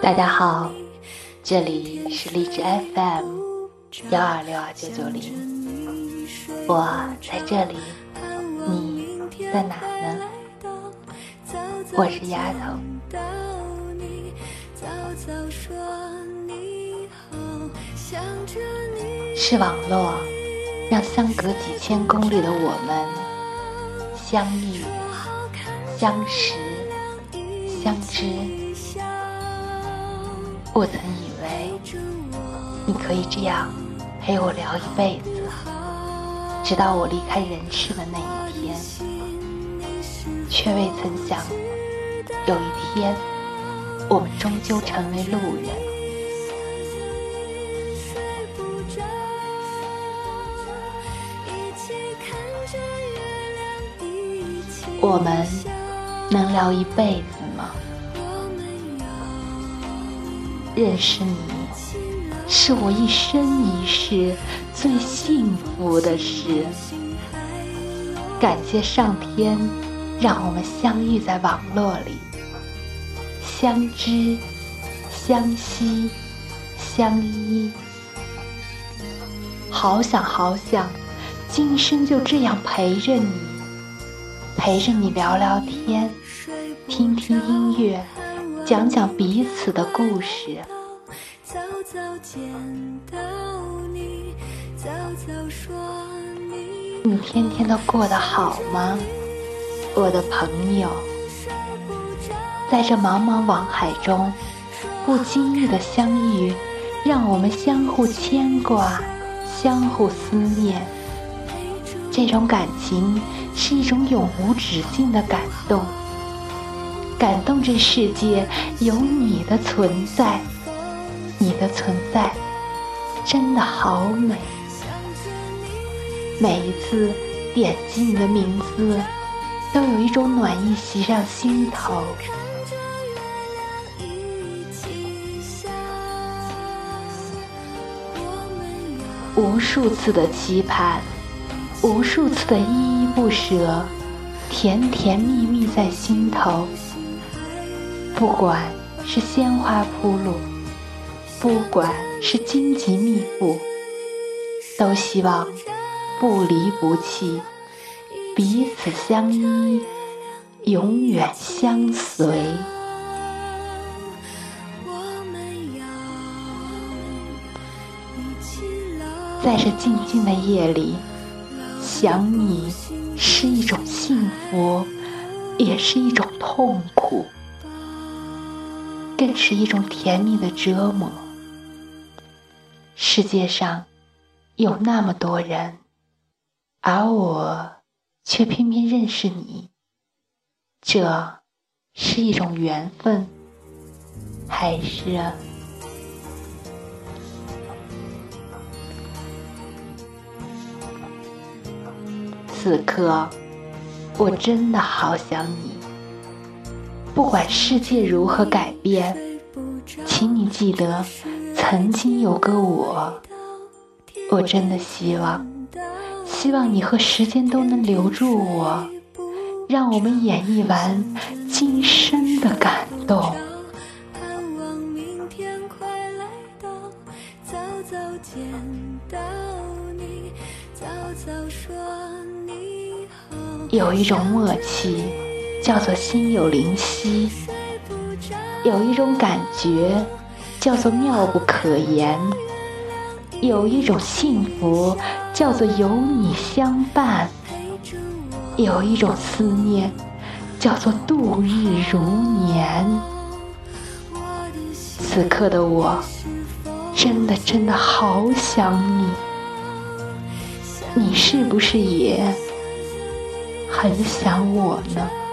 大家好，这里是荔枝 FM 幺二六二九九零，我在这里，你在哪呢？我是丫头。是网络让相隔几千公里的我们相遇、相识、相知。我曾以为你可以这样陪我聊一辈子，直到我离开人世的那一天，却未曾想有一天我们终究成为路人。我们能聊一辈子吗？认识你，是我一生一世最幸福的事。感谢上天，让我们相遇在网络里，相知、相惜、相依。好想好想，今生就这样陪着你，陪着你聊聊天，听听音乐。讲讲彼此的故事。你天天都过得好吗，我的朋友？在这茫茫网海中，不经意的相遇，让我们相互牵挂，相互思念。这种感情是一种永无止境的感动。感动这世界有你的存在，你的存在真的好美。每一次点击你的名字，都有一种暖意袭上心头。无数次的期盼，无数次的依依不舍，甜甜蜜蜜在心头。不管是鲜花铺路，不管是荆棘密布，都希望不离不弃，彼此相依，永远相随。在这静静的夜里，想你是一种幸福，也是一种痛苦。更是一种甜蜜的折磨。世界上有那么多人，而我却偏偏认识你，这是一种缘分，还是？此刻，我真的好想你。不管世界如何改变，请你记得，曾经有个我。我真的希望，希望你和时间都能留住我，让我们演绎完今生的感动。有一种默契。叫做心有灵犀，有一种感觉叫做妙不可言，有一种幸福叫做有你相伴，有一种思念叫做度日如年。此刻的我，真的真的好想你，你是不是也很想我呢？